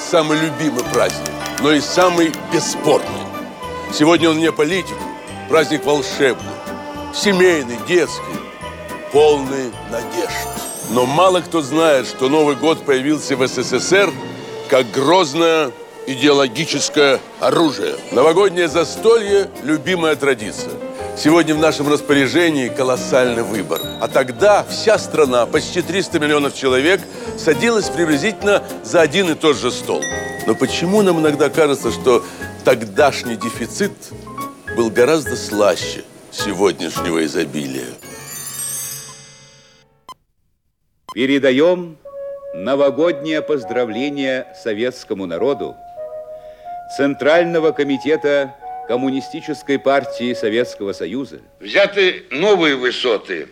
самый любимый праздник, но и самый бесспорный. Сегодня он не политик, праздник волшебный, семейный, детский, полный надежд. Но мало кто знает, что Новый год появился в СССР как грозное идеологическое оружие. Новогоднее застолье – любимая традиция. Сегодня в нашем распоряжении колоссальный выбор. А тогда вся страна, почти 300 миллионов человек, садилась приблизительно за один и тот же стол. Но почему нам иногда кажется, что тогдашний дефицит был гораздо слаще сегодняшнего изобилия? Передаем новогоднее поздравление советскому народу Центрального комитета Коммунистической партии Советского Союза, Взяты новые высоты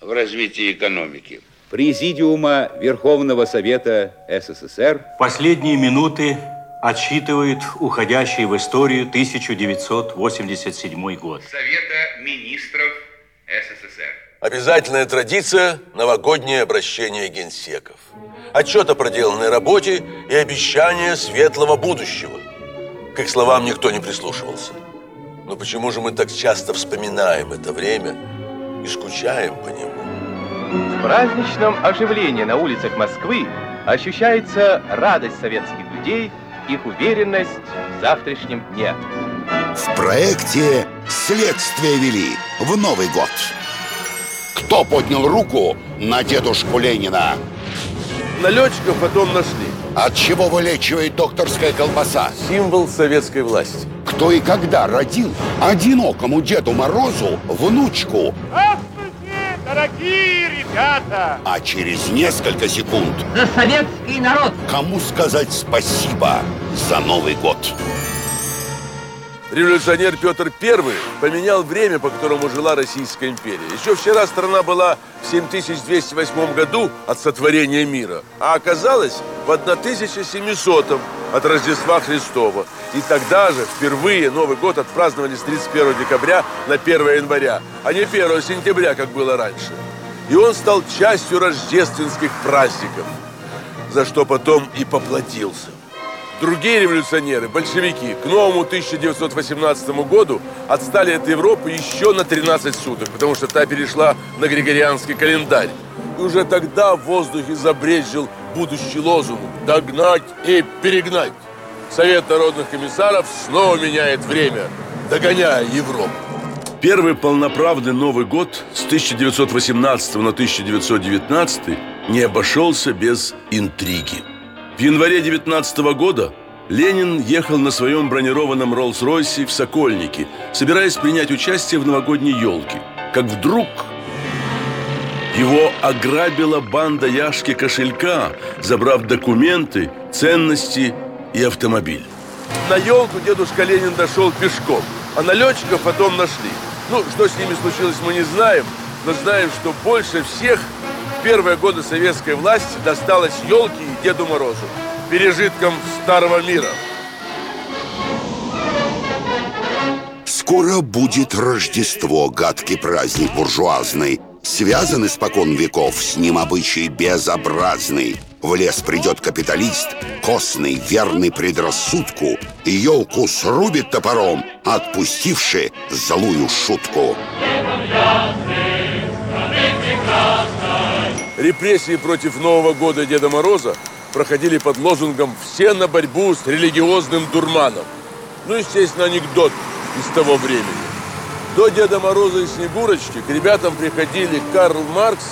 в развитии экономики. Президиума Верховного Совета СССР, Последние минуты отсчитывает уходящий в историю 1987 год. Совета Министров СССР. Обязательная традиция – новогоднее обращение генсеков. Отчет о проделанной работе и обещание светлого будущего. К их словам никто не прислушивался. Но почему же мы так часто вспоминаем это время и скучаем по нему? В праздничном оживлении на улицах Москвы ощущается радость советских людей, их уверенность в завтрашнем дне. В проекте «Следствие вели» в Новый год. Кто поднял руку на дедушку Ленина? Налетчиков потом нашли. От чего вылечивает докторская колбаса? Символ советской власти. Кто и когда родил одинокому Деду Морозу внучку? Здравствуйте, дорогие ребята! А через несколько секунд За советский народ! кому сказать спасибо за Новый год? Революционер Петр I поменял время, по которому жила Российская империя. Еще вчера страна была в 7208 году от сотворения мира, а оказалась в 1700 от Рождества Христова. И тогда же впервые Новый год отпраздновали с 31 декабря на 1 января, а не 1 сентября, как было раньше. И он стал частью рождественских праздников, за что потом и поплатился. Другие революционеры, большевики, к новому 1918 году отстали от Европы еще на 13 суток, потому что та перешла на григорианский календарь. И уже тогда в воздухе забрезжил будущий лозунг «Догнать и перегнать». Совет народных комиссаров снова меняет время, догоняя Европу. Первый полноправный Новый год с 1918 на 1919 не обошелся без интриги. В январе 19 года Ленин ехал на своем бронированном Роллс-Ройсе в Сокольнике, собираясь принять участие в новогодней елке. Как вдруг его ограбила банда Яшки кошелька, забрав документы, ценности и автомобиль. На елку дедушка Ленин дошел пешком, а налетчиков потом нашли. Ну, что с ними случилось, мы не знаем, но знаем, что больше всех первые годы советской власти досталось елке и Деду Морозу, пережиткам старого мира. Скоро будет Рождество, гадкий праздник буржуазный. Связан испокон веков с ним обычай безобразный. В лес придет капиталист, костный, верный предрассудку, и елку срубит топором, отпустивши злую шутку. Репрессии против Нового года Деда Мороза проходили под лозунгом «Все на борьбу с религиозным дурманом». Ну, естественно, анекдот из того времени. До Деда Мороза и Снегурочки к ребятам приходили Карл Маркс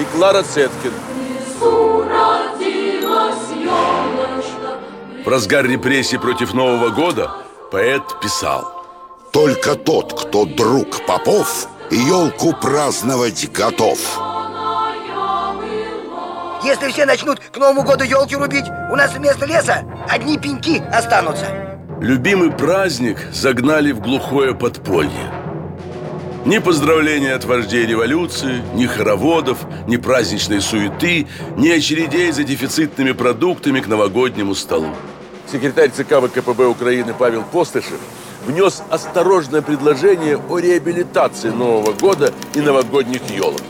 и Клара Цеткин. В разгар репрессий против Нового года поэт писал Только тот, кто друг попов, елку праздновать готов. Если все начнут к Новому году елки рубить, у нас вместо леса одни пеньки останутся. Любимый праздник загнали в глухое подполье. Ни поздравления от вождей революции, ни хороводов, ни праздничной суеты, ни очередей за дефицитными продуктами к новогоднему столу. Секретарь ЦК ВКПБ Украины Павел Постышев внес осторожное предложение о реабилитации Нового года и новогодних елок.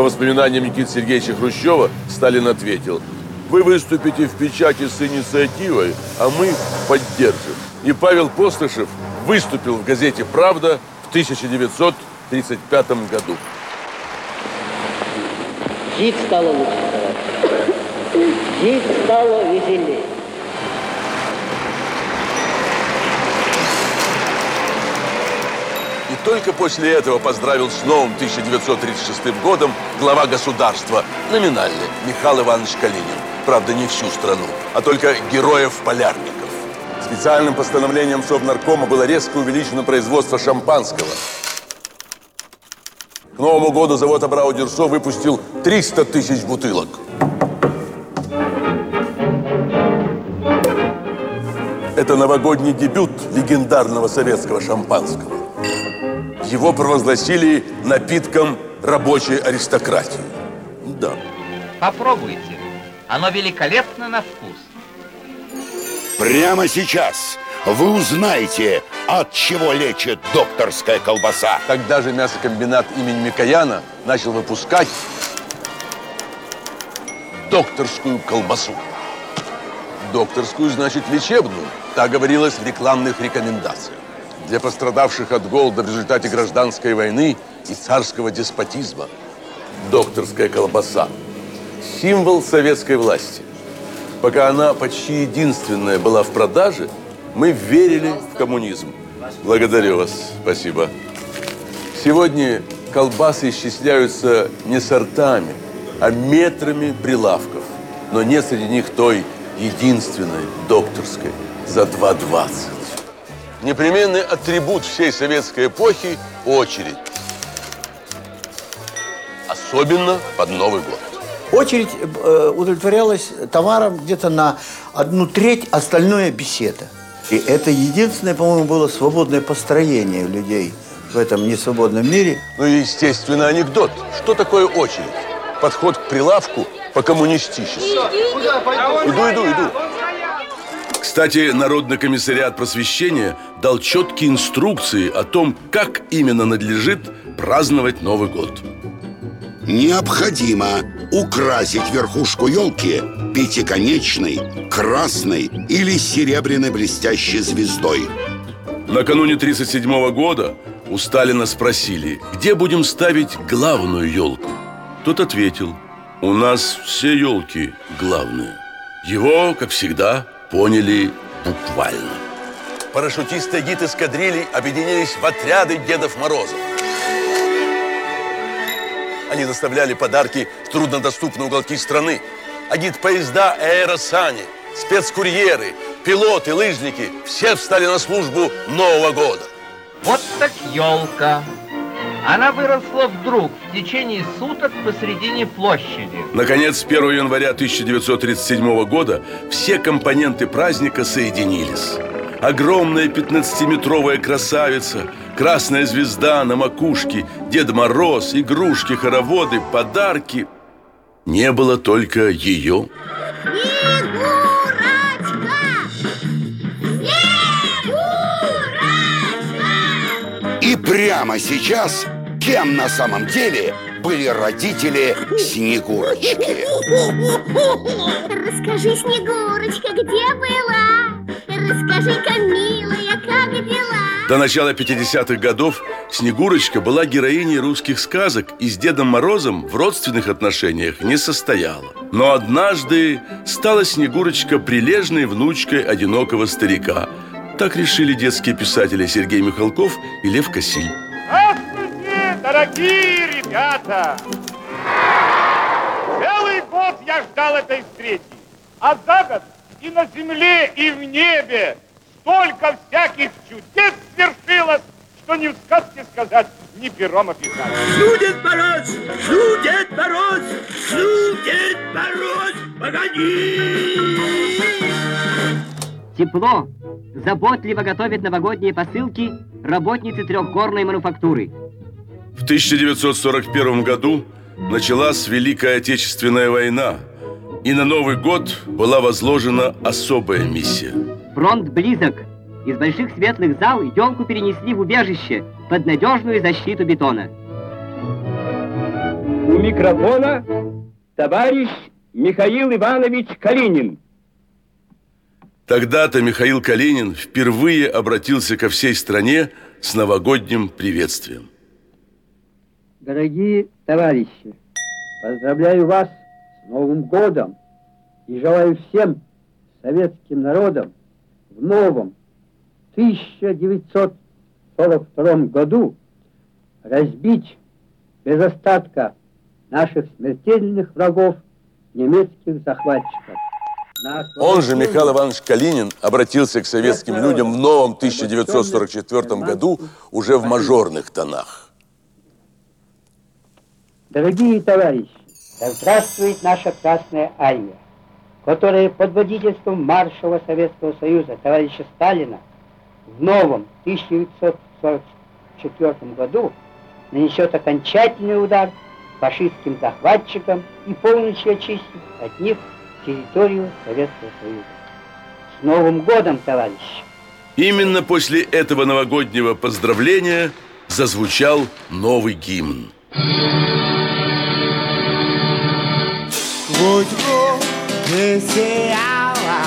По воспоминаниям Никиты Сергеевича Хрущева, Сталин ответил, вы выступите в печати с инициативой, а мы поддержим. И Павел Постышев выступил в газете «Правда» в 1935 году. Жить стало лучше, товарищи. Жить стало веселее. Только после этого поздравил с новым 1936 годом глава государства, номинально, Михаил Иванович Калинин. Правда, не всю страну, а только героев-полярников. Специальным постановлением Совнаркома было резко увеличено производство шампанского. К Новому году завод Абрау Дюрсо выпустил 300 тысяч бутылок. Это новогодний дебют легендарного советского шампанского. Его провозгласили напитком рабочей аристократии. Да. Попробуйте. Оно великолепно на вкус. Прямо сейчас вы узнаете, от чего лечит докторская колбаса. Тогда же мясокомбинат имени Микояна начал выпускать докторскую колбасу. Докторскую значит лечебную. Так говорилось в рекламных рекомендациях. Для пострадавших от голода в результате гражданской войны и царского деспотизма. Докторская колбаса. Символ советской власти. Пока она почти единственная была в продаже, мы верили в коммунизм. Благодарю вас. Спасибо. Сегодня колбасы исчисляются не сортами, а метрами прилавков. Но нет среди них той единственной докторской за 2,20. Непременный атрибут всей советской эпохи – очередь. Особенно под Новый год. Очередь э, удовлетворялась товаром где-то на одну треть, остальное беседа. И это единственное, по-моему, было свободное построение людей в этом несвободном мире. Ну и, естественно, анекдот. Что такое очередь? Подход к прилавку по-коммунистически. Иду, иду, иду. Кстати, Народный комиссариат просвещения дал четкие инструкции о том, как именно надлежит праздновать Новый год. Необходимо украсить верхушку елки пятиконечной, красной или серебряной блестящей звездой. Накануне 37 года у Сталина спросили, где будем ставить главную елку. Тот ответил, у нас все елки главные. Его, как всегда, поняли буквально. Парашютисты гид эскадрилей объединились в отряды Дедов Морозов. Они доставляли подарки в труднодоступные уголки страны. Агит-поезда и аэросани, спецкурьеры, пилоты, лыжники – все встали на службу Нового года. Вот так елка. Она выросла вдруг в течение суток посредине площади. Наконец, 1 января 1937 года все компоненты праздника соединились. Огромная 15-метровая красавица, красная звезда на макушке, Дед Мороз, игрушки, хороводы, подарки. Не было только ее. И прямо сейчас, кем на самом деле были родители Снегурочки? Расскажи, Снегурочка, где была? Расскажи-ка, милая, как дела? До начала 50-х годов Снегурочка была героиней русских сказок и с Дедом Морозом в родственных отношениях не состояла. Но однажды стала Снегурочка прилежной внучкой одинокого старика. Так решили детские писатели Сергей Михалков и Лев Косиль. Здравствуйте, дорогие ребята! Целый год я ждал этой встречи, а за год и на земле, и в небе столько всяких чудес свершилось, что ни в сказке сказать, ни пером описать. Дед Мороз! Дед Мороз! Дед Мороз! Погоди! Тепло, заботливо готовят новогодние посылки работницы трехгорной мануфактуры. В 1941 году началась Великая Отечественная война, и на Новый год была возложена особая миссия. Фронт близок. Из больших светлых зал елку перенесли в убежище под надежную защиту бетона. У микрофона товарищ Михаил Иванович Калинин. Тогда-то Михаил Калинин впервые обратился ко всей стране с новогодним приветствием. Дорогие товарищи, поздравляю вас с Новым годом и желаю всем советским народам в новом 1942 году разбить без остатка наших смертельных врагов немецких захватчиков. Он же, Михаил Иванович Калинин, обратился к советским людям в новом 1944 году уже в мажорных тонах. Дорогие товарищи, да здравствует наша Красная Армия, которая под водительством маршала Советского Союза товарища Сталина в новом 1944 году нанесет окончательный удар фашистским захватчикам и полностью очистит от них территорию Советского Союза. С Новым годом, товарищи! Именно после этого новогоднего поздравления зазвучал новый гимн. Годы сияло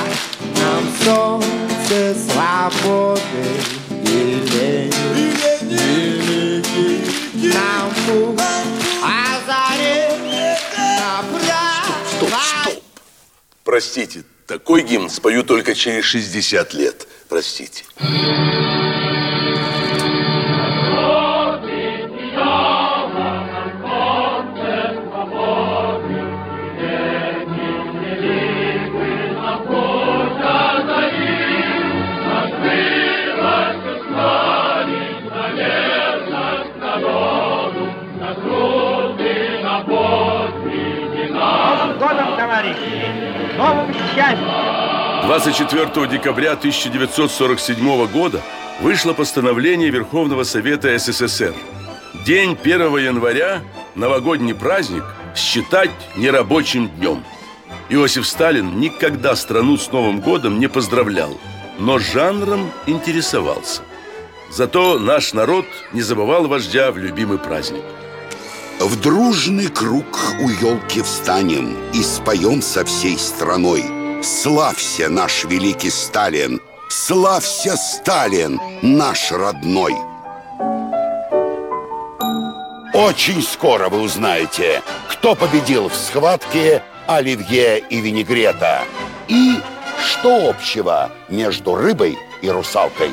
нам солнце свободы и лени, и лени нам путь Простите, такой гимн спою только через 60 лет. Простите. Новым 24 декабря 1947 года вышло постановление Верховного Совета СССР. День 1 января, новогодний праздник, считать нерабочим днем. Иосиф Сталин никогда страну с Новым годом не поздравлял, но жанром интересовался. Зато наш народ не забывал вождя в любимый праздник. В дружный круг у елки встанем и споем со всей страной. Славься, наш великий Сталин! Славься, Сталин, наш родной! Очень скоро вы узнаете, кто победил в схватке Оливье и Винегрета и что общего между рыбой и русалкой.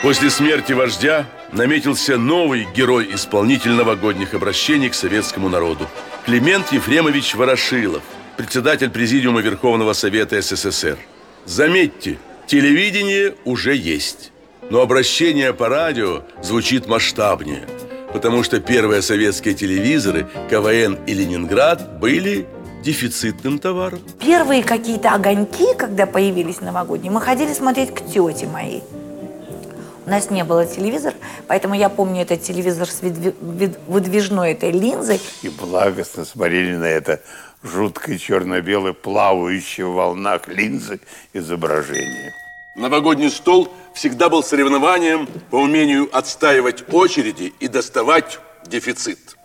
После смерти вождя наметился новый герой-исполнитель новогодних обращений к советскому народу. Климент Ефремович Ворошилов, председатель Президиума Верховного Совета СССР. Заметьте, телевидение уже есть, но обращение по радио звучит масштабнее, потому что первые советские телевизоры КВН и Ленинград были дефицитным товаром. Первые какие-то огоньки, когда появились новогодние, мы ходили смотреть к тете моей. У нас не было телевизора, поэтому я помню этот телевизор с выдвижной этой линзой. И благостно смотрели на это жуткое черно-белое, плавающее в волнах линзы изображение. Новогодний стол всегда был соревнованием по умению отстаивать очереди и доставать дефицит.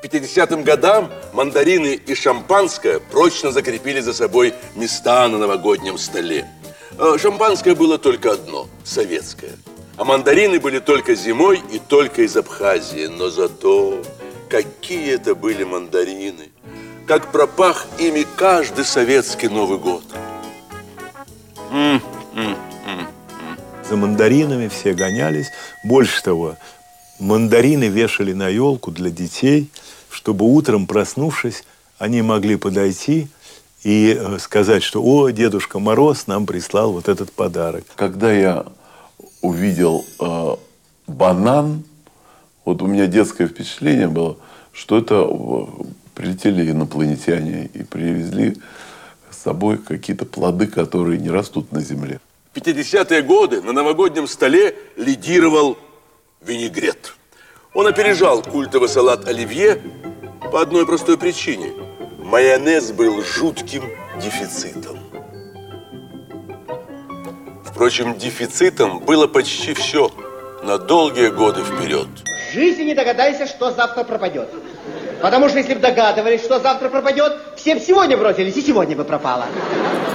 К 50-м годам мандарины и шампанское прочно закрепили за собой места на новогоднем столе. Э, Шампанское было только одно – советское. А мандарины были только зимой и только из Абхазии. Но зато какие это были мандарины! Как пропах ими каждый советский Новый год. М, м, м. За мандаринами все гонялись. Больше того, мандарины вешали на елку для детей, чтобы утром, проснувшись, они могли подойти и э, сказать, что «О, Дедушка Мороз нам прислал вот этот подарок». Когда я увидел э, банан, вот у меня детское впечатление было, что это э, прилетели инопланетяне и привезли с собой какие-то плоды, которые не растут на земле. В 50-е годы на новогоднем столе лидировал винегрет. Он опережал культовый салат оливье по одной простой причине. Майонез был жутким дефицитом. Впрочем, дефицитом было почти все на долгие годы вперед. В жизни не догадайся, что завтра пропадет. Потому что если бы догадывались, что завтра пропадет, все бы сегодня бросились, и сегодня бы пропало.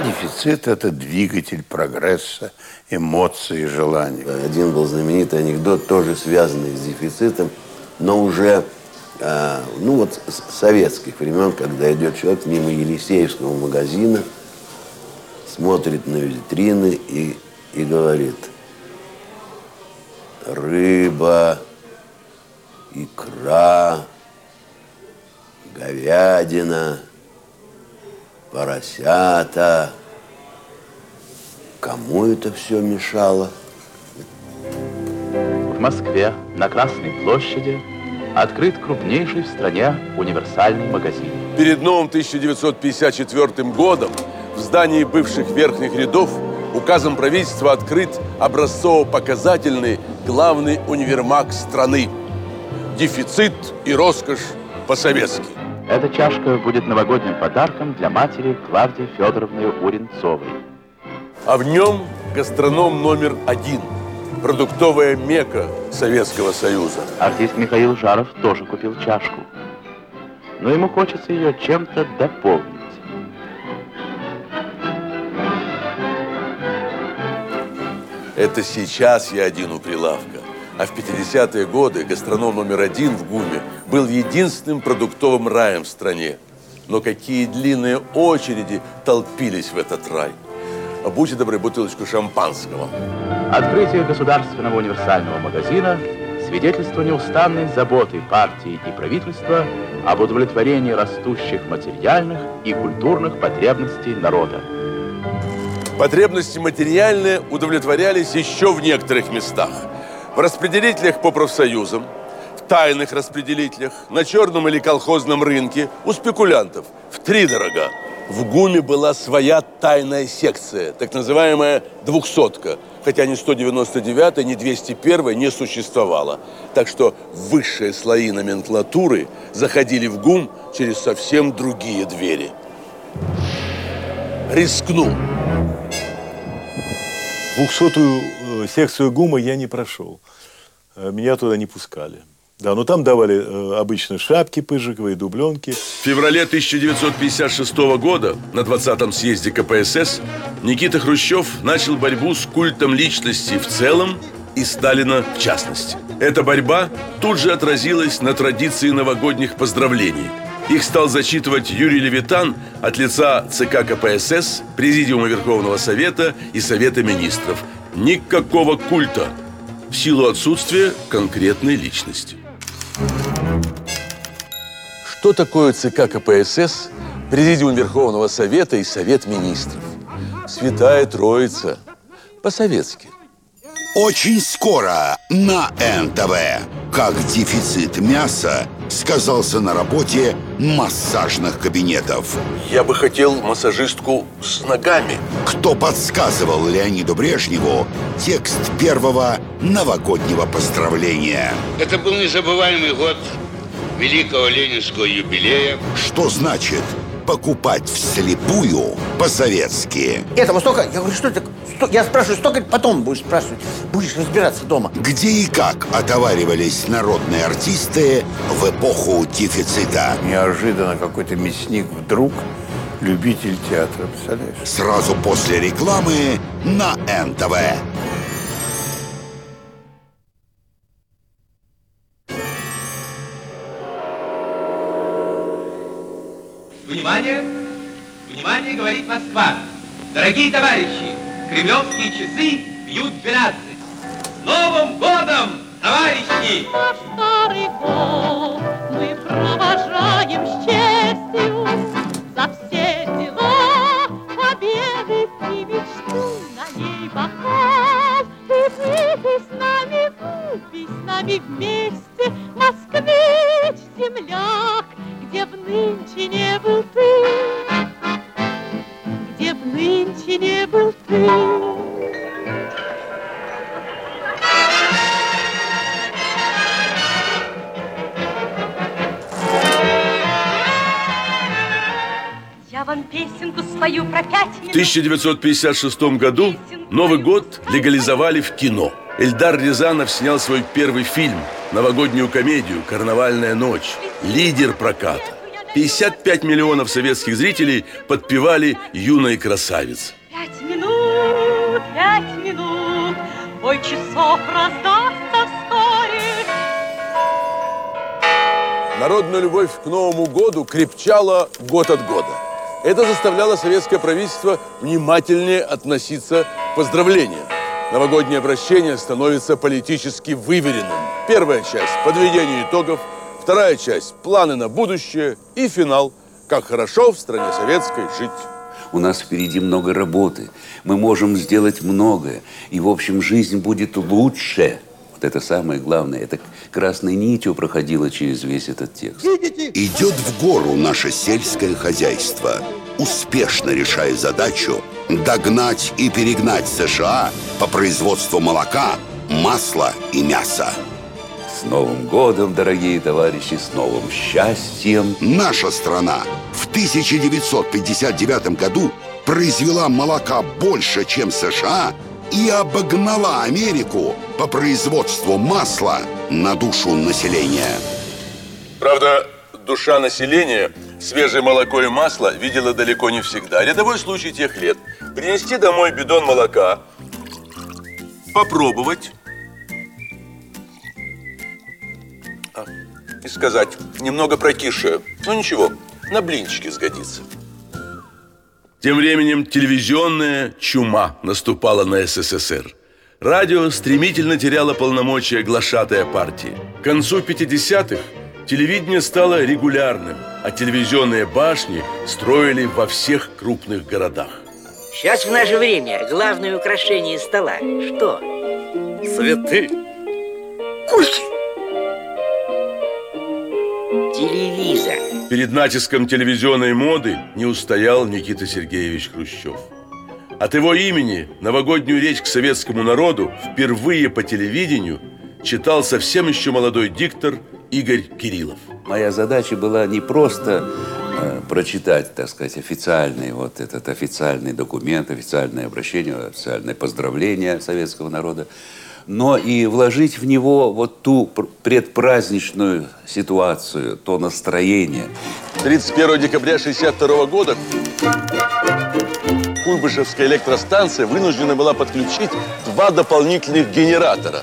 Дефицит – это двигатель прогресса, эмоций и желаний. Один был знаменитый анекдот, тоже связанный с дефицитом, но уже а, ну вот с советских времен, когда идет человек мимо Елисеевского магазина, смотрит на витрины и, и говорит, рыба, икра, говядина, поросята. Кому это все мешало? В Москве на Красной площади открыт крупнейший в стране универсальный магазин. Перед новым 1954 годом в здании бывших верхних рядов указом правительства открыт образцово-показательный главный универмаг страны. Дефицит и роскошь по-советски. Эта чашка будет новогодним подарком для матери Клавдии Федоровны Уренцовой. А в нем гастроном номер один. Продуктовая мека Советского Союза. Артист Михаил Жаров тоже купил чашку. Но ему хочется ее чем-то дополнить. Это сейчас я один у прилавка. А в 50-е годы гастроном номер один в ГУМе был единственным продуктовым раем в стране. Но какие длинные очереди толпились в этот рай. А будьте добры, бутылочку шампанского. Открытие государственного универсального магазина – свидетельство неустанной заботы партии и правительства об удовлетворении растущих материальных и культурных потребностей народа. Потребности материальные удовлетворялись еще в некоторых местах. В распределителях по профсоюзам, в тайных распределителях, на черном или колхозном рынке, у спекулянтов, в тридорога. В ГУМе была своя тайная секция, так называемая «двухсотка», хотя ни 199, ни 201 не существовало. Так что высшие слои номенклатуры заходили в ГУМ через совсем другие двери. Рискнул двухсотую э, секцию ГУМа я не прошел. Э, меня туда не пускали. Да, но там давали э, обычные шапки пыжиковые, дубленки. В феврале 1956 года на 20-м съезде КПСС Никита Хрущев начал борьбу с культом личности в целом и Сталина в частности. Эта борьба тут же отразилась на традиции новогодних поздравлений – их стал зачитывать Юрий Левитан от лица ЦК КПСС, Президиума Верховного Совета и Совета Министров. Никакого культа в силу отсутствия конкретной личности. Что такое ЦК КПСС, Президиум Верховного Совета и Совет Министров? Святая Троица. По-советски. Очень скоро на НТВ. Как дефицит мяса сказался на работе массажных кабинетов. Я бы хотел массажистку с ногами. Кто подсказывал Леониду Брежневу текст первого новогоднего поздравления? Это был незабываемый год великого ленинского юбилея. Что значит покупать вслепую по-советски? Этому столько, я говорю, что это? Сто- я спрашиваю, столько потом будешь спрашивать. Будешь разбираться дома. Где и как отоваривались народные артисты в эпоху дефицита? Неожиданно какой-то мясник вдруг любитель театра, представляешь? Сразу после рекламы на НТВ. Внимание! Внимание, говорит Москва! Дорогие товарищи, кремлевские часы бьют 12. С Новым годом, товарищи! Старый год мы провожаем с честью За все дела, победы и мечту на ней бокал Ты с нами, выпей с нами вместе 1956 году Новый год легализовали в кино. Эльдар Рязанов снял свой первый фильм, новогоднюю комедию «Карнавальная ночь». лидер проката. 55 миллионов советских зрителей подпевали юной красавице. Пять минут, пять минут, бой часов раздастся вскоре. Народная любовь к Новому году крепчала год от года. Это заставляло советское правительство внимательнее относиться к поздравлениям. Новогоднее обращение становится политически выверенным. Первая часть – подведение итогов, вторая часть – планы на будущее и финал – как хорошо в стране советской жить. У нас впереди много работы. Мы можем сделать многое. И, в общем, жизнь будет лучше. Вот это самое главное. Это красной нитью проходило через весь этот текст. Идет в гору наше сельское хозяйство, успешно решая задачу догнать и перегнать США по производству молока, масла и мяса. С Новым годом, дорогие товарищи, с новым счастьем. Наша страна в 1959 году произвела молока больше, чем США, и обогнала Америку по производству масла на душу населения. Правда, душа населения свежее молоко и масло видела далеко не всегда. Рядовой случай тех лет. Принести домой бидон молока, попробовать а, и сказать, немного прокисшее. Ну ничего, на блинчики сгодится. Тем временем телевизионная чума наступала на СССР. Радио стремительно теряло полномочия глашатая партии. К концу 50-х телевидение стало регулярным, а телевизионные башни строили во всех крупных городах. Сейчас в наше время главное украшение стола что? Цветы. Кульки. Телевизор. Перед натиском телевизионной моды не устоял Никита Сергеевич Хрущев. От его имени новогоднюю речь к советскому народу впервые по телевидению читал совсем еще молодой диктор Игорь Кириллов. Моя задача была не просто э, прочитать, так сказать, официальный вот этот официальный документ, официальное обращение, официальное поздравление советского народа, но и вложить в него вот ту предпраздничную ситуацию, то настроение. 31 декабря 1962 года Куйбышевская электростанция вынуждена была подключить два дополнительных генератора.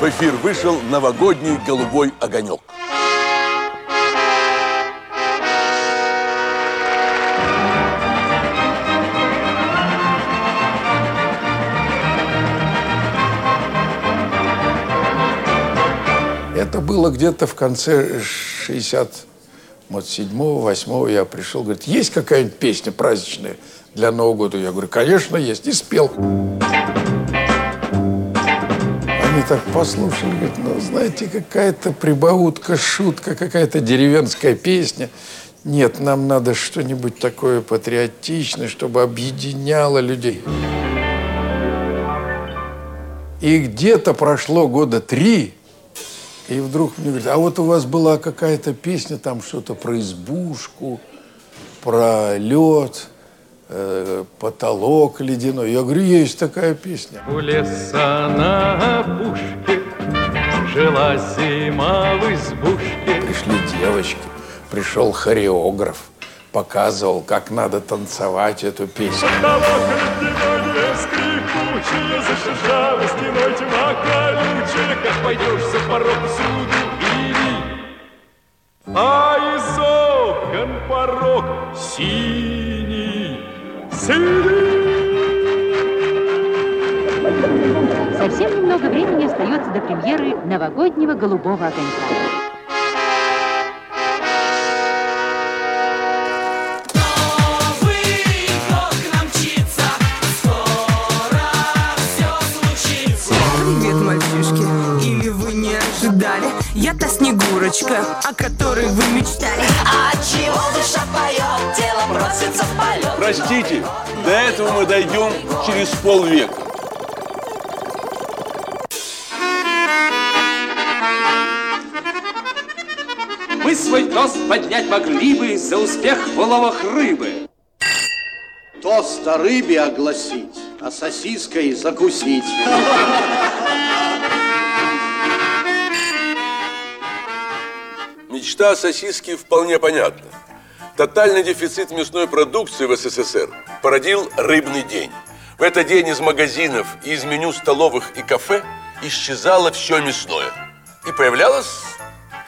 В эфир вышел новогодний голубой огонек. Это было где-то в конце 60 вот 7-8 я пришел, говорит, есть какая-нибудь песня праздничная для Нового года? Я говорю, конечно, есть. И спел. Они так послушали, говорят, ну, знаете, какая-то прибаутка, шутка, какая-то деревенская песня. Нет, нам надо что-нибудь такое патриотичное, чтобы объединяло людей. И где-то прошло года три, и вдруг мне говорят, а вот у вас была какая-то песня, там что-то про избушку, про лед, э, потолок ледяной. Я говорю, есть такая песня. У леса на опушке жила зима в избушке. Пришли девочки, пришел хореограф, показывал, как надо танцевать эту песню. Потолок ледяной скрипучий, зашуршала стеной тьма колючая, как пойдешь за порог. А из окон порог синий, синий. Совсем немного времени остается до премьеры новогоднего голубого огонька. Ожидали? Я-то Снегурочка, о которой вы мечтали. А чего душа поет, тело бросится в полет. Простите, до этого мы дойдем через полвека. Мы свой тост поднять могли бы за успех в уловах рыбы. Тост о рыбе огласить, а сосиской закусить. Мечта о сосиске вполне понятна. Тотальный дефицит мясной продукции в СССР породил рыбный день. В этот день из магазинов и из меню столовых и кафе исчезало все мясное. И появлялось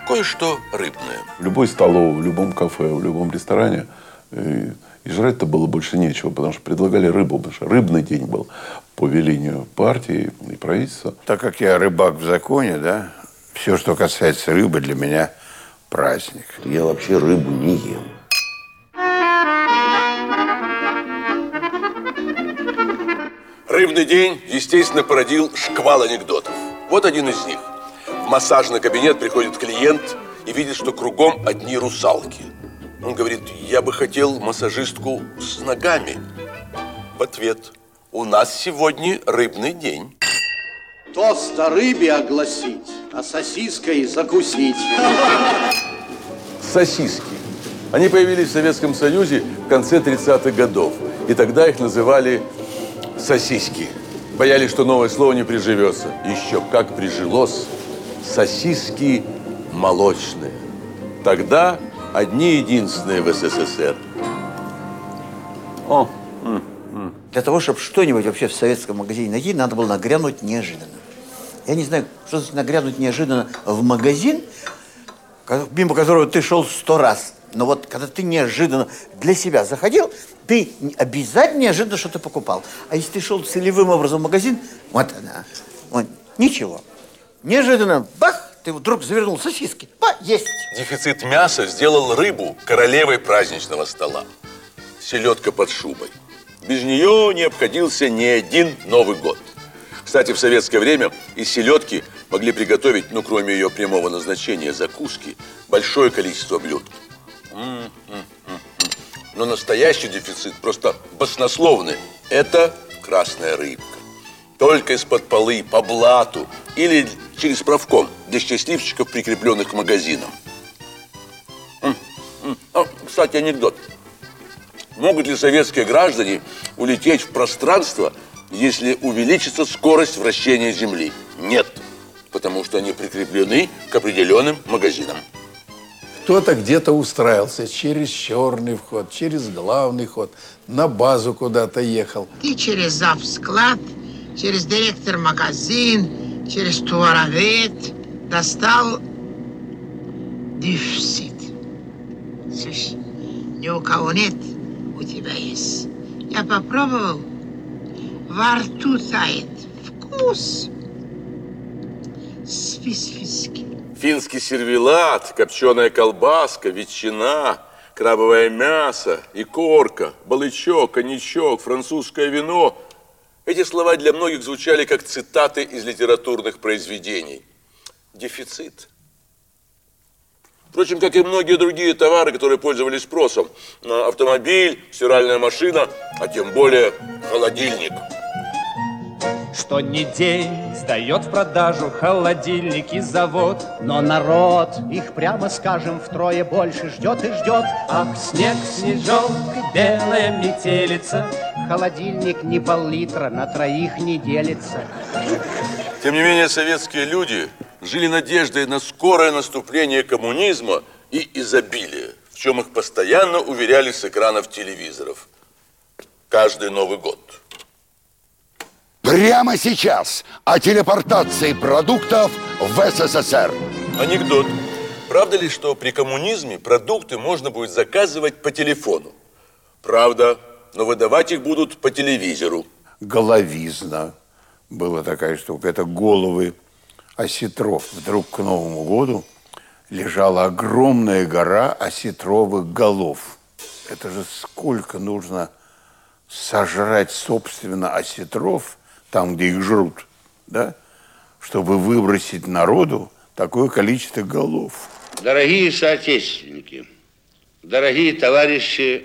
кое-что рыбное. В любой столовой, в любом кафе, в любом ресторане и, и жрать-то было больше нечего, потому что предлагали рыбу, потому что рыбный день был по велению партии и правительства. Так как я рыбак в законе, да, все, что касается рыбы, для меня праздник. Я вообще рыбу не ем. Рыбный день, естественно, породил шквал анекдотов. Вот один из них. В массажный кабинет приходит клиент и видит, что кругом одни русалки. Он говорит, я бы хотел массажистку с ногами. В ответ, у нас сегодня рыбный день. Тост о рыбе огласить, а сосиской закусить. Сосиски. Они появились в Советском Союзе в конце 30-х годов. И тогда их называли сосиски. Боялись, что новое слово не приживется. Еще как прижилось. Сосиски молочные. Тогда одни единственные в СССР. О, Для того, чтобы что-нибудь вообще в советском магазине найти, надо было нагрянуть неожиданно. Я не знаю, что значит нагрянуть неожиданно в магазин, мимо которого ты шел сто раз. Но вот когда ты неожиданно для себя заходил, ты обязательно неожиданно что-то покупал. А если ты шел целевым образом в магазин, вот она, вот, ничего. Неожиданно, бах, ты вдруг завернул сосиски. Ба, есть. Дефицит мяса сделал рыбу королевой праздничного стола. Селедка под шубой. Без нее не обходился ни один Новый год. Кстати, в советское время из селедки могли приготовить, ну, кроме ее прямого назначения, закуски, большое количество блюд. Но настоящий дефицит, просто баснословный, это красная рыбка. Только из-под полы, по блату или через правком для счастливчиков, прикрепленных к магазинам. М, м. А, кстати, анекдот. Могут ли советские граждане улететь в пространство, если увеличится скорость вращения Земли? Нет, потому что они прикреплены к определенным магазинам. Кто-то где-то устраивался через черный вход, через главный ход, на базу куда-то ехал. Ты через завсклад, через директор магазин, через туаровед достал дефицит. Слушай, ни у кого нет, у тебя есть. Я попробовал, во рту тает вкус свисфиски. Финский сервелат, копченая колбаска, ветчина, крабовое мясо, икорка, балычок, коньячок, французское вино. Эти слова для многих звучали как цитаты из литературных произведений. Дефицит. Впрочем, как и многие другие товары, которые пользовались спросом. Автомобиль, стиральная машина, а тем более холодильник. Что не день сдает в продажу холодильник и завод Но народ их, прямо скажем, втрое больше ждет и ждет Ах, снег, снежок, белая метелица Холодильник не пол-литра, на троих не делится Тем не менее, советские люди жили надеждой на скорое наступление коммунизма и изобилия, в чем их постоянно уверяли с экранов телевизоров. Каждый Новый год. Прямо сейчас о телепортации продуктов в СССР. Анекдот. Правда ли, что при коммунизме продукты можно будет заказывать по телефону? Правда, но выдавать их будут по телевизору. Головизна была такая штука. Это головы осетров. Вдруг к Новому году лежала огромная гора осетровых голов. Это же сколько нужно сожрать, собственно, осетров, там, где их жрут, да, чтобы выбросить народу такое количество голов. Дорогие соотечественники, дорогие товарищи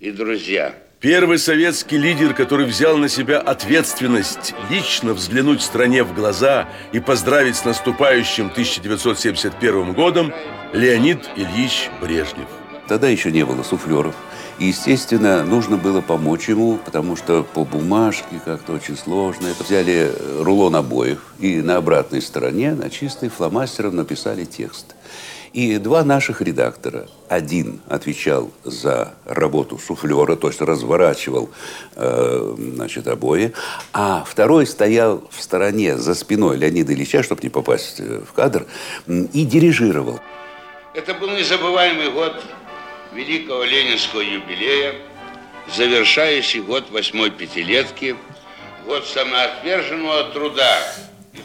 и друзья, Первый советский лидер, который взял на себя ответственность лично взглянуть стране в глаза и поздравить с наступающим 1971 годом, Леонид Ильич Брежнев. Тогда еще не было суфлеров. И, естественно, нужно было помочь ему, потому что по бумажке как-то очень сложно. Это взяли рулон обоев и на обратной стороне, на чистой фломастером написали текст. И два наших редактора. Один отвечал за работу суфлера, то есть разворачивал э, значит, обои, а второй стоял в стороне, за спиной Леонида Ильича, чтобы не попасть э, в кадр, и дирижировал. Это был незабываемый год Великого Ленинского юбилея, завершающий год восьмой пятилетки, год самоотверженного труда.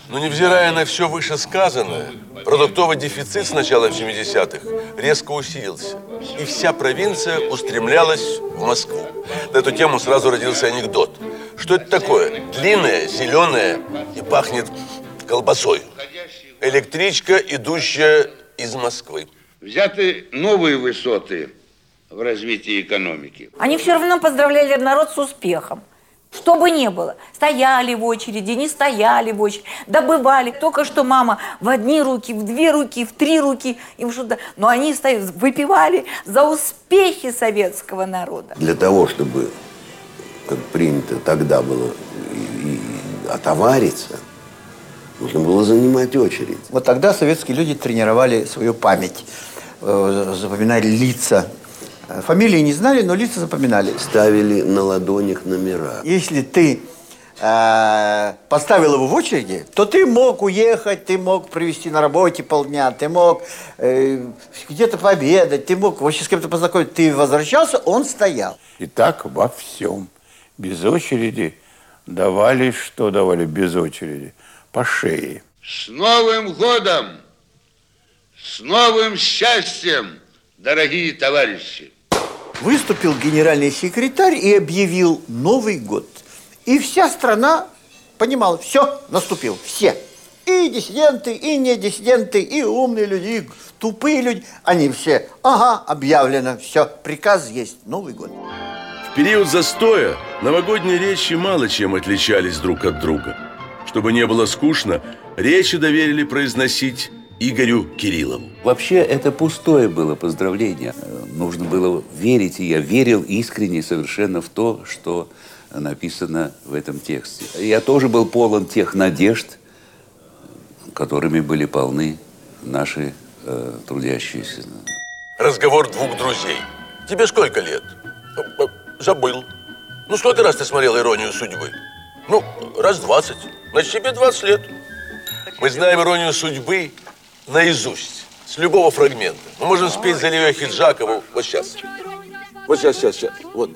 Но невзирая на все вышесказанное, продуктовый дефицит с начала 70-х резко усилился. И вся провинция устремлялась в Москву. На эту тему сразу родился анекдот. Что это такое? Длинное, зеленое и пахнет колбасой. Электричка, идущая из Москвы. Взяты новые высоты в развитии экономики. Они все равно поздравляли народ с успехом. Что бы ни было, стояли в очереди, не стояли в очереди, добывали. Только что мама в одни руки, в две руки, в три руки, им что-то. Но они стоят, выпивали за успехи советского народа. Для того, чтобы, как принято тогда было, и, и отовариться, нужно было занимать очередь. Вот тогда советские люди тренировали свою память, э, запоминали лица. Фамилии не знали, но лица запоминали. Ставили на ладонях номера. Если ты э, поставил его в очереди, то ты мог уехать, ты мог провести на работе полдня, ты мог э, где-то пообедать, ты мог вообще с кем-то познакомиться. Ты возвращался, он стоял. И так во всем. Без очереди давали, что давали без очереди? По шее. С Новым годом! С новым счастьем, дорогие товарищи! Выступил генеральный секретарь и объявил Новый год. И вся страна понимала, все, наступил, все. И диссиденты, и не диссиденты, и умные люди, и тупые люди. Они все, ага, объявлено, все, приказ есть, Новый год. В период застоя новогодние речи мало чем отличались друг от друга. Чтобы не было скучно, речи доверили произносить Игорю Кириллову. Вообще это пустое было поздравление. Нужно было верить, и я верил искренне совершенно в то, что написано в этом тексте. Я тоже был полон тех надежд, которыми были полны наши э, трудящиеся. Разговор двух друзей. Тебе сколько лет? Э, э, Забыл. Ну, сколько раз ты смотрел «Иронию судьбы»? Ну, раз двадцать. Значит, тебе 20 лет. Мы знаем «Иронию судьбы» наизусть, с любого фрагмента. Мы можем спеть за Лео Хиджакову вот сейчас. Вот сейчас, сейчас, сейчас. Вот.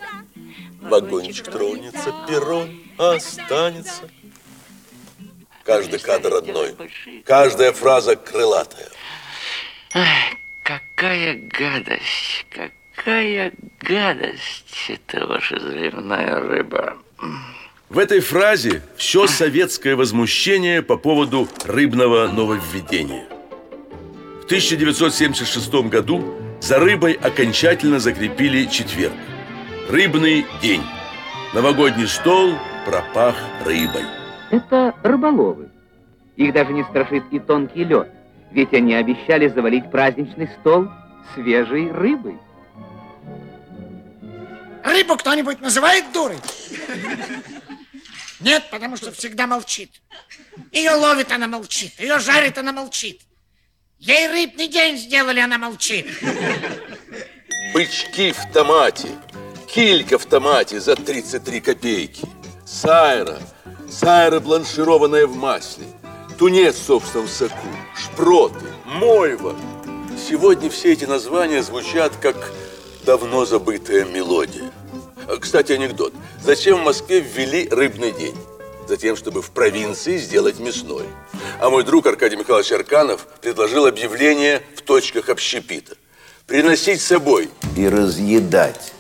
Вагончик тронется, перрон останется. Каждый кадр родной. Каждая фраза крылатая. Ах, какая гадость, какая гадость это ваша заливная рыба. В этой фразе все советское возмущение по поводу рыбного нововведения. В 1976 году за рыбой окончательно закрепили четверг. Рыбный день. Новогодний стол пропах рыбой. Это рыболовы. Их даже не страшит и тонкий лед, ведь они обещали завалить праздничный стол свежей рыбой. Рыбу кто-нибудь называет дурой? Нет, потому что всегда молчит. Ее ловит, она молчит. Ее жарит, она молчит. Ей рыбный день сделали, она молчит. Бычки в томате. Килька в томате за 33 копейки. Сайра. Сайра бланшированная в масле. Тунец в собственном соку. Шпроты. Мойва. Сегодня все эти названия звучат как давно забытая мелодия. Кстати, анекдот. Зачем в Москве ввели рыбный день? Затем, чтобы в провинции сделать мясной. А мой друг Аркадий Михайлович Арканов предложил объявление в точках общепита. Приносить с собой И разъедать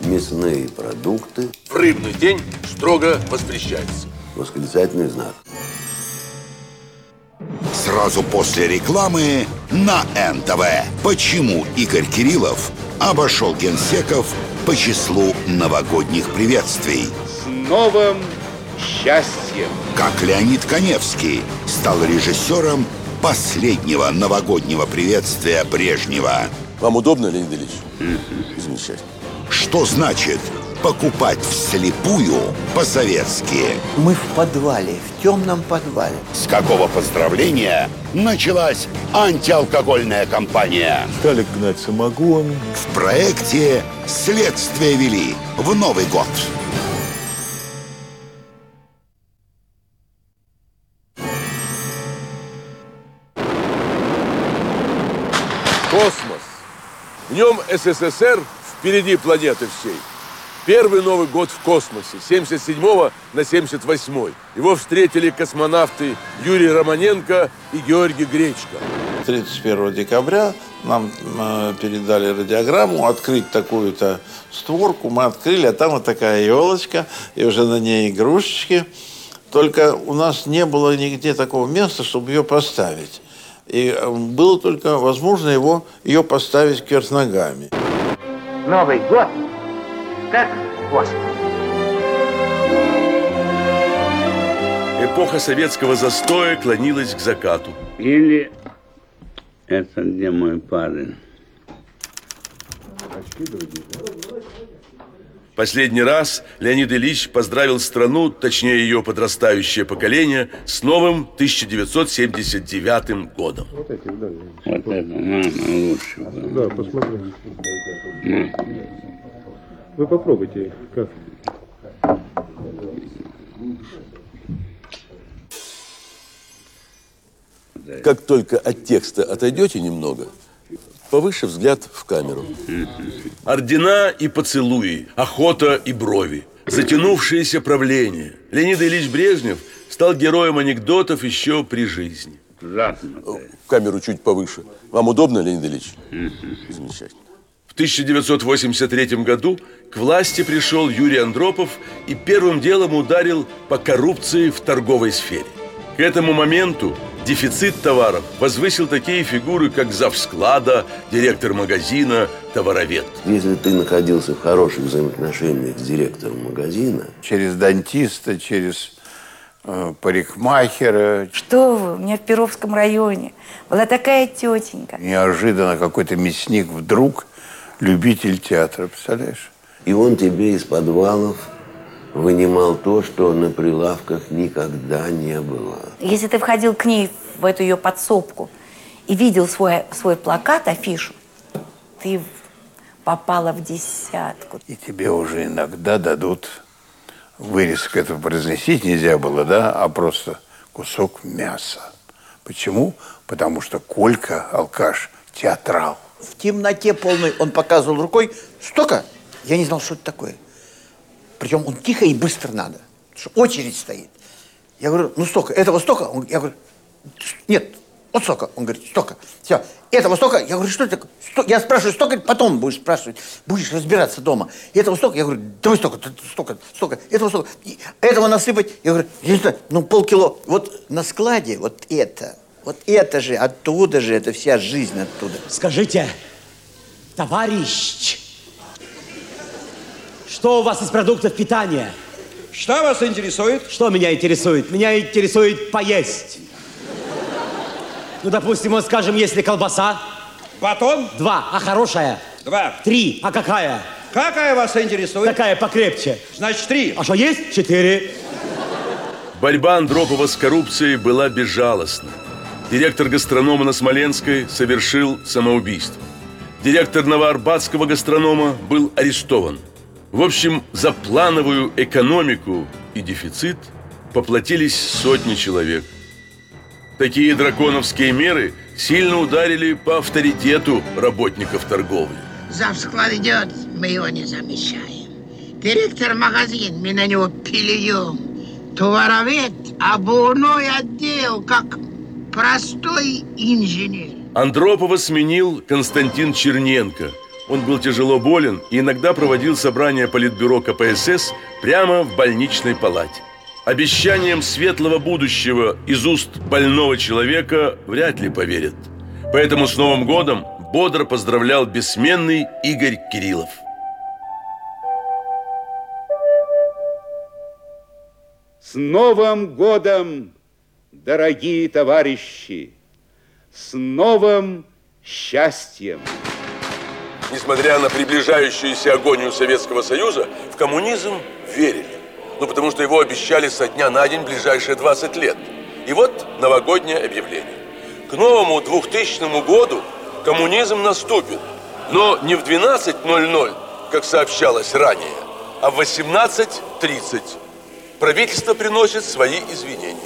мясные продукты. в рыбный день строго воспрещается. Восклицательный знак. Сразу после рекламы на НТВ. Почему Игорь Кириллов обошел генсеков по числу новогодних приветствий? С новым счастьем! Как Леонид Коневский стал режиссером последнего новогоднего приветствия Брежнева. Вам удобно, Леонид Ильич? Замечательно. Что значит покупать вслепую по-советски. Мы в подвале, в темном подвале. С какого поздравления началась антиалкогольная кампания? Стали гнать самогон. В проекте «Следствие вели» в Новый год. В нем СССР впереди планеты всей. Первый Новый год в космосе, 77 на 78 Его встретили космонавты Юрий Романенко и Георгий Гречко. 31 декабря нам э, передали радиограмму открыть такую-то створку. Мы открыли, а там вот такая елочка, и уже на ней игрушечки. Только у нас не было нигде такого места, чтобы ее поставить. И э, было только возможно его, ее поставить кверх ногами. Новый год как космос. Эпоха советского застоя клонилась к закату. Или это где мой парень? Последний раз Леонид Ильич поздравил страну, точнее ее подрастающее поколение, с новым 1979 годом. Вот это, мама, лучше. Да, посмотри. Вы попробуйте, как. Как только от текста отойдете немного, повыше взгляд в камеру. Ордена и поцелуи, охота и брови, затянувшееся правление. Леонид Ильич Брежнев стал героем анекдотов еще при жизни. Камеру чуть повыше. Вам удобно, Леонид Ильич? Замечательно. В 1983 году к власти пришел Юрий Андропов и первым делом ударил по коррупции в торговой сфере. К этому моменту дефицит товаров возвысил такие фигуры, как завсклада, директор магазина, товаровед. Если ты находился в хороших взаимоотношениях с директором магазина, Через дантиста, через э, парикмахера. Что вы, у меня в Перовском районе была такая тетенька. Неожиданно какой-то мясник вдруг любитель театра, представляешь? и он тебе из подвалов вынимал то, что на прилавках никогда не было. Если ты входил к ней в эту ее подсобку и видел свой, свой плакат, афишу, ты попала в десятку. И тебе уже иногда дадут вырезку этого произносить нельзя было, да, а просто кусок мяса. Почему? Потому что Колька, алкаш, театрал. В темноте полной он показывал рукой столько. Я не знал, что это такое. Причем он тихо и быстро надо. потому что очередь стоит. Я говорю, ну столько, этого столько? Он- я говорю, нет, вот столько. Он говорит, столько. Все, этого столько. Я говорю, что это такое? Я спрашиваю, столько, потом будешь спрашивать. Будешь разбираться дома. Этого столько. Я говорю, давай столько, столько, столько. Этого столько. И этого насыпать. Я говорю, я не знаю, ну полкило. Вот на складе вот это, вот это же, оттуда же, это вся жизнь оттуда. Скажите, товарищ, что у вас из продуктов питания? Что вас интересует? Что меня интересует? Меня интересует поесть. Ну, допустим, вот скажем, если колбаса. Батон? Два. А хорошая? Два. Три. А какая? Какая вас интересует? Какая покрепче? Значит, три. А что есть? Четыре. Борьба Андропова с коррупцией была безжалостна. Директор гастронома на Смоленской совершил самоубийство. Директор новоарбатского гастронома был арестован. В общем, за плановую экономику и дефицит поплатились сотни человек. Такие драконовские меры сильно ударили по авторитету работников торговли. Завсклад идет, мы его не замечаем. Директор магазин, мы на него плюем. Товаровед, обувной отдел, как простой инженер. Андропова сменил Константин Черненко. Он был тяжело болен и иногда проводил собрания Политбюро КПСС прямо в больничной палате. Обещанием светлого будущего из уст больного человека вряд ли поверят. Поэтому с Новым годом бодро поздравлял бессменный Игорь Кириллов. С Новым годом, дорогие товарищи! С новым счастьем! Несмотря на приближающуюся агонию Советского Союза, в коммунизм верили. Ну, потому что его обещали со дня на день ближайшие 20 лет. И вот новогоднее объявление. К новому 2000 году коммунизм наступит, но не в 12.00, как сообщалось ранее, а в 18.30. Правительство приносит свои извинения.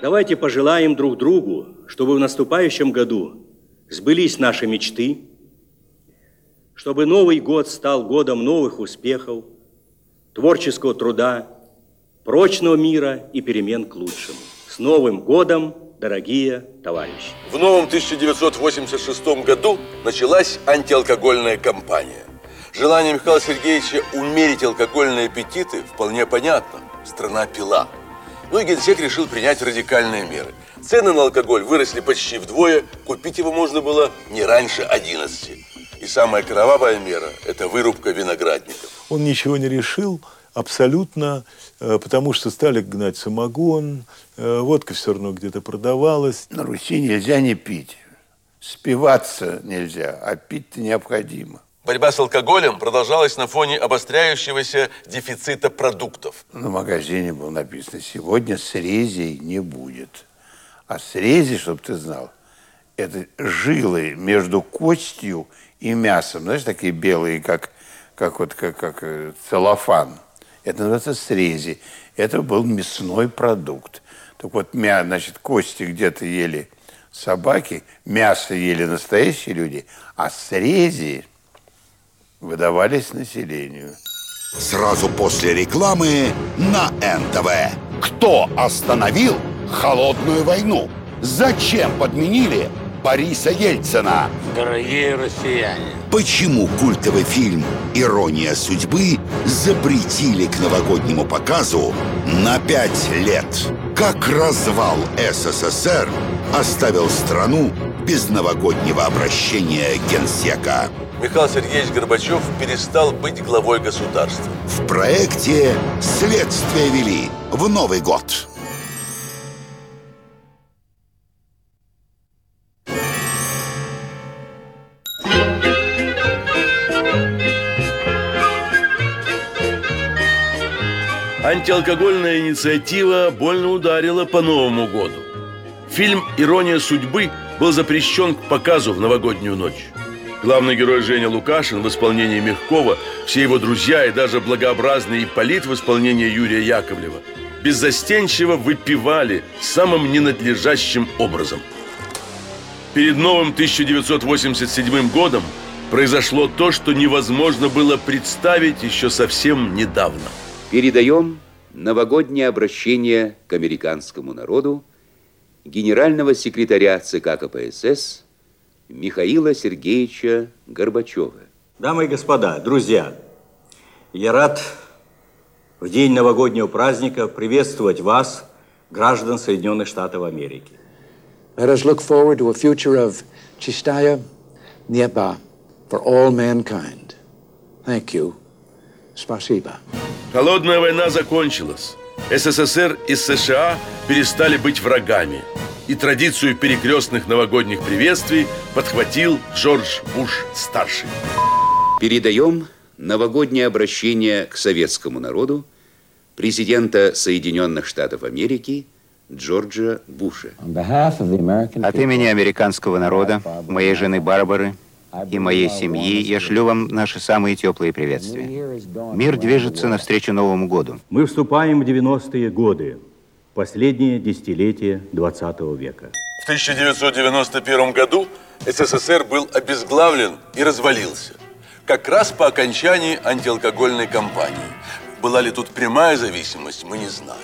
Давайте пожелаем друг другу, чтобы в наступающем году сбылись наши мечты, чтобы Новый год стал годом новых успехов, творческого труда, прочного мира и перемен к лучшему. С Новым годом, дорогие товарищи! В новом 1986 году началась антиалкогольная кампания. Желание Михаила Сергеевича умерить алкогольные аппетиты вполне понятно. Страна пила. Ну и генсек решил принять радикальные меры. Цены на алкоголь выросли почти вдвое, купить его можно было не раньше 11. И самая кровавая мера – это вырубка виноградников. Он ничего не решил абсолютно, э, потому что стали гнать самогон, э, водка все равно где-то продавалась. На Руси нельзя не пить. Спиваться нельзя, а пить-то необходимо. Борьба с алкоголем продолжалась на фоне обостряющегося дефицита продуктов. На магазине было написано, сегодня срезей не будет. А срези, чтобы ты знал, это жилы между костью и мясом. Знаешь, такие белые, как, как, вот, как, как э, целлофан. Это называется срези. Это был мясной продукт. Так вот, мя, значит, кости где-то ели собаки, мясо ели настоящие люди, а срези выдавались населению. Сразу после рекламы на НТВ. Кто остановил холодную войну? Зачем подменили Бориса Ельцина? Дорогие россияне, Почему культовый фильм «Ирония судьбы» запретили к новогоднему показу на пять лет? Как развал СССР оставил страну без новогоднего обращения генсека? Михаил Сергеевич Горбачев перестал быть главой государства. В проекте «Следствие вели» в Новый год. Антиалкогольная инициатива больно ударила по Новому году. Фильм «Ирония судьбы» был запрещен к показу в новогоднюю ночь. Главный герой Женя Лукашин в исполнении Мягкова, все его друзья и даже благообразный Ипполит в исполнении Юрия Яковлева беззастенчиво выпивали самым ненадлежащим образом. Перед новым 1987 годом произошло то, что невозможно было представить еще совсем недавно. Передаем новогоднее обращение к американскому народу генерального секретаря ЦК КПСС Михаила Сергеевича Горбачева. Дамы и господа, друзья, я рад в день новогоднего праздника приветствовать вас, граждан Соединенных Штатов Америки. Let us look forward to a future of Chistaya Nieba for all mankind. Thank you. Спасибо. Холодная война закончилась. СССР и США перестали быть врагами. И традицию перекрестных новогодних приветствий подхватил Джордж Буш-старший. Передаем новогоднее обращение к советскому народу президента Соединенных Штатов Америки Джорджа Буша. От имени американского народа, моей жены Барбары и моей семьи я шлю вам наши самые теплые приветствия. Мир движется навстречу Новому году. Мы вступаем в 90-е годы, последнее десятилетие 20 века. В 1991 году СССР был обезглавлен и развалился. Как раз по окончании антиалкогольной кампании. Была ли тут прямая зависимость, мы не знаем.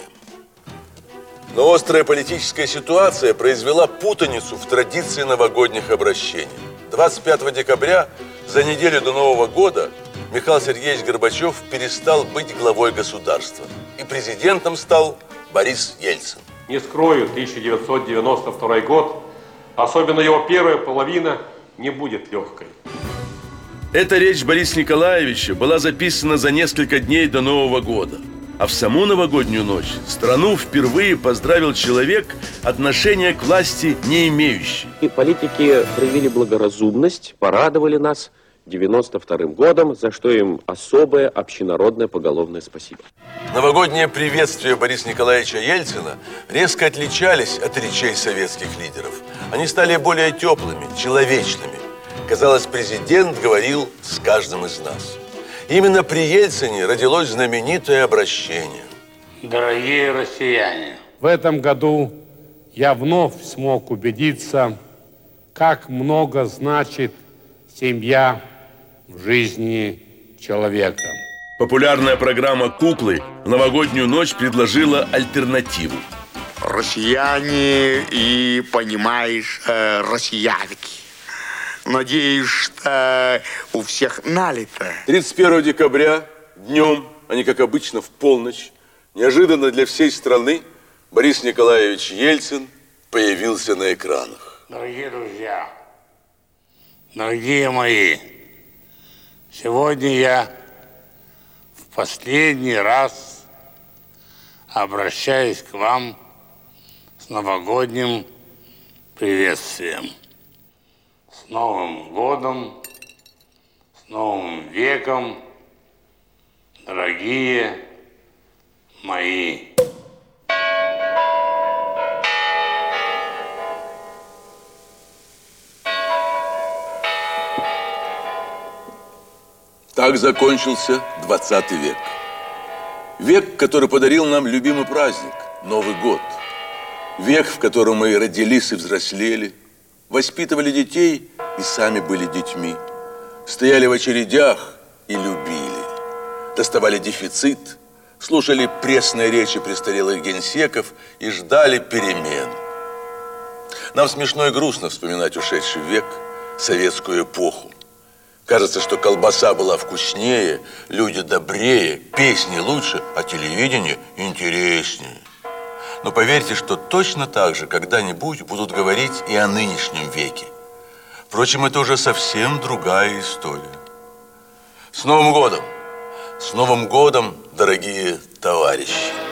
Но острая политическая ситуация произвела путаницу в традиции новогодних обращений. 25 декабря, за неделю до Нового года, Михаил Сергеевич Горбачев перестал быть главой государства. И президентом стал Борис Ельцин. Не скрою, 1992 год, особенно его первая половина, не будет легкой. Эта речь Бориса Николаевича была записана за несколько дней до Нового года. А в саму новогоднюю ночь страну впервые поздравил человек, отношения к власти не имеющий. И политики проявили благоразумность, порадовали нас 92-м годом, за что им особое общенародное поголовное спасибо. Новогодние приветствия Бориса Николаевича Ельцина резко отличались от речей советских лидеров. Они стали более теплыми, человечными. Казалось, президент говорил с каждым из нас. Именно при Ельцине родилось знаменитое обращение. Дорогие россияне, В этом году я вновь смог убедиться, как много значит семья в жизни человека. Популярная программа «Куклы» в новогоднюю ночь предложила альтернативу. Россияне и, понимаешь, э, россиянки. Надеюсь, что у всех налито. 31 декабря днем, а не как обычно в полночь, неожиданно для всей страны Борис Николаевич Ельцин появился на экранах. дорогие друзья, дорогие мои, сегодня я в последний раз обращаюсь к вам с новогодним приветствием. С Новым годом, с Новым веком, дорогие мои. Так закончился 20 век. Век, который подарил нам любимый праздник – Новый год. Век, в котором мы родились и взрослели, воспитывали детей и сами были детьми, стояли в очередях и любили, доставали дефицит, слушали пресные речи престарелых генсеков и ждали перемен. Нам смешно и грустно вспоминать ушедший век, советскую эпоху. Кажется, что колбаса была вкуснее, люди добрее, песни лучше, а телевидение интереснее. Но поверьте, что точно так же когда-нибудь будут говорить и о нынешнем веке. Впрочем, это уже совсем другая история. С Новым годом! С Новым годом, дорогие товарищи!